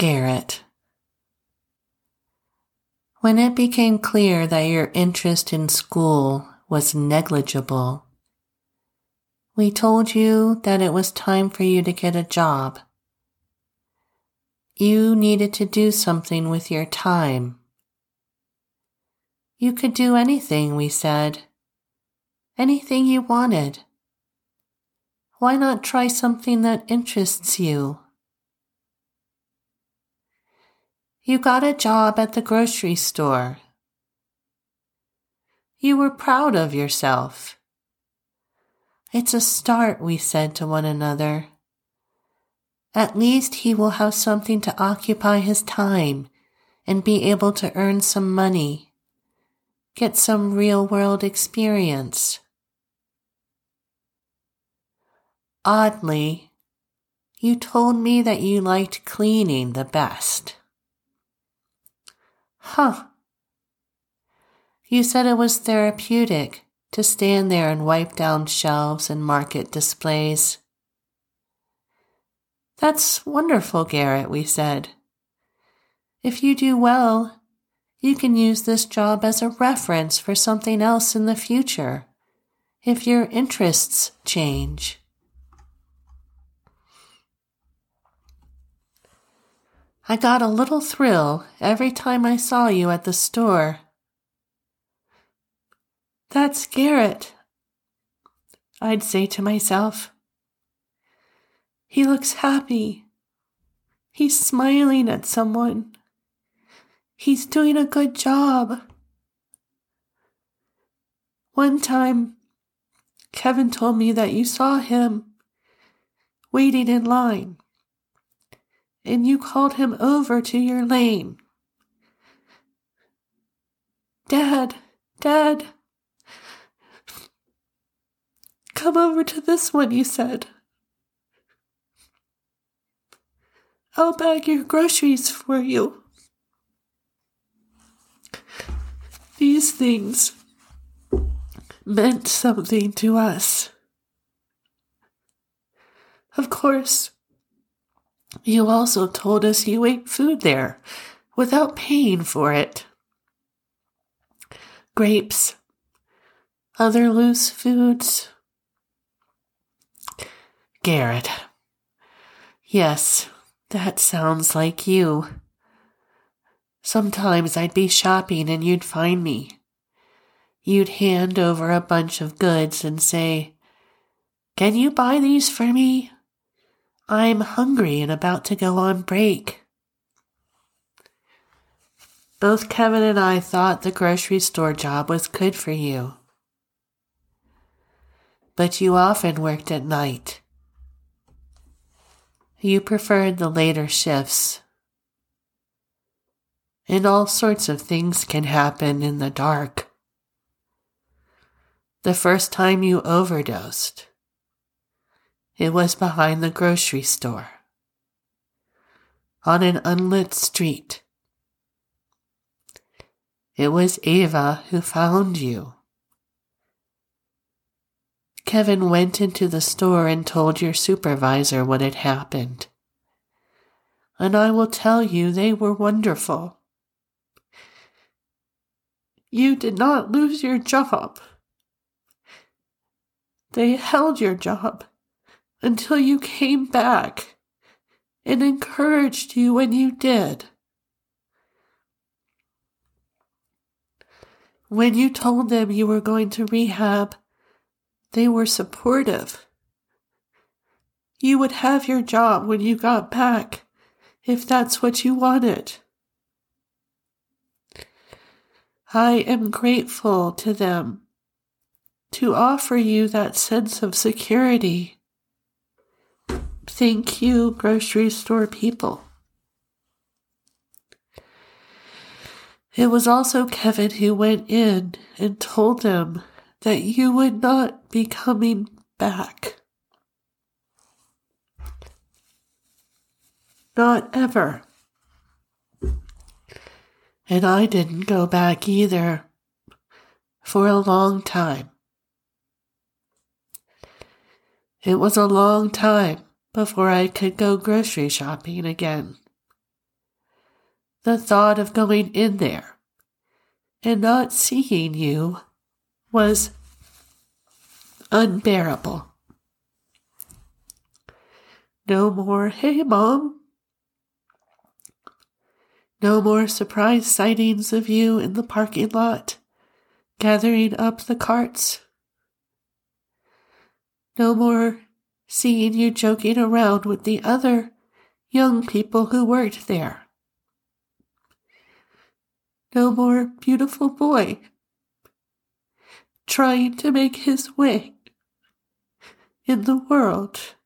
Garrett. When it became clear that your interest in school was negligible, we told you that it was time for you to get a job. You needed to do something with your time. You could do anything, we said. Anything you wanted. Why not try something that interests you? You got a job at the grocery store. You were proud of yourself. It's a start, we said to one another. At least he will have something to occupy his time and be able to earn some money, get some real world experience. Oddly, you told me that you liked cleaning the best. Huh. You said it was therapeutic to stand there and wipe down shelves and market displays. That's wonderful, Garrett, we said. If you do well, you can use this job as a reference for something else in the future, if your interests change. I got a little thrill every time I saw you at the store. That's Garrett, I'd say to myself. He looks happy. He's smiling at someone. He's doing a good job. One time, Kevin told me that you saw him waiting in line and you called him over to your lane. Dad, Dad, come over to this one, you said. I'll bag your groceries for you. These things meant something to us. Of course, you also told us you ate food there without paying for it. Grapes, other loose foods. Garrett. Yes, that sounds like you. Sometimes I'd be shopping and you'd find me. You'd hand over a bunch of goods and say, Can you buy these for me? I'm hungry and about to go on break. Both Kevin and I thought the grocery store job was good for you. But you often worked at night. You preferred the later shifts. And all sorts of things can happen in the dark. The first time you overdosed, it was behind the grocery store, on an unlit street. It was Ava who found you. Kevin went into the store and told your supervisor what had happened. And I will tell you, they were wonderful. You did not lose your job. They held your job until you came back and encouraged you when you did. When you told them you were going to rehab, they were supportive. You would have your job when you got back, if that's what you wanted. I am grateful to them to offer you that sense of security Thank you, grocery store people. It was also Kevin who went in and told them that you would not be coming back. Not ever. And I didn't go back either for a long time. It was a long time before I could go grocery shopping again. The thought of going in there and not seeing you was unbearable. No more, hey, Mom. No more surprise sightings of you in the parking lot, gathering up the carts. No more seeing you joking around with the other young people who worked there. No more beautiful boy trying to make his way in the world.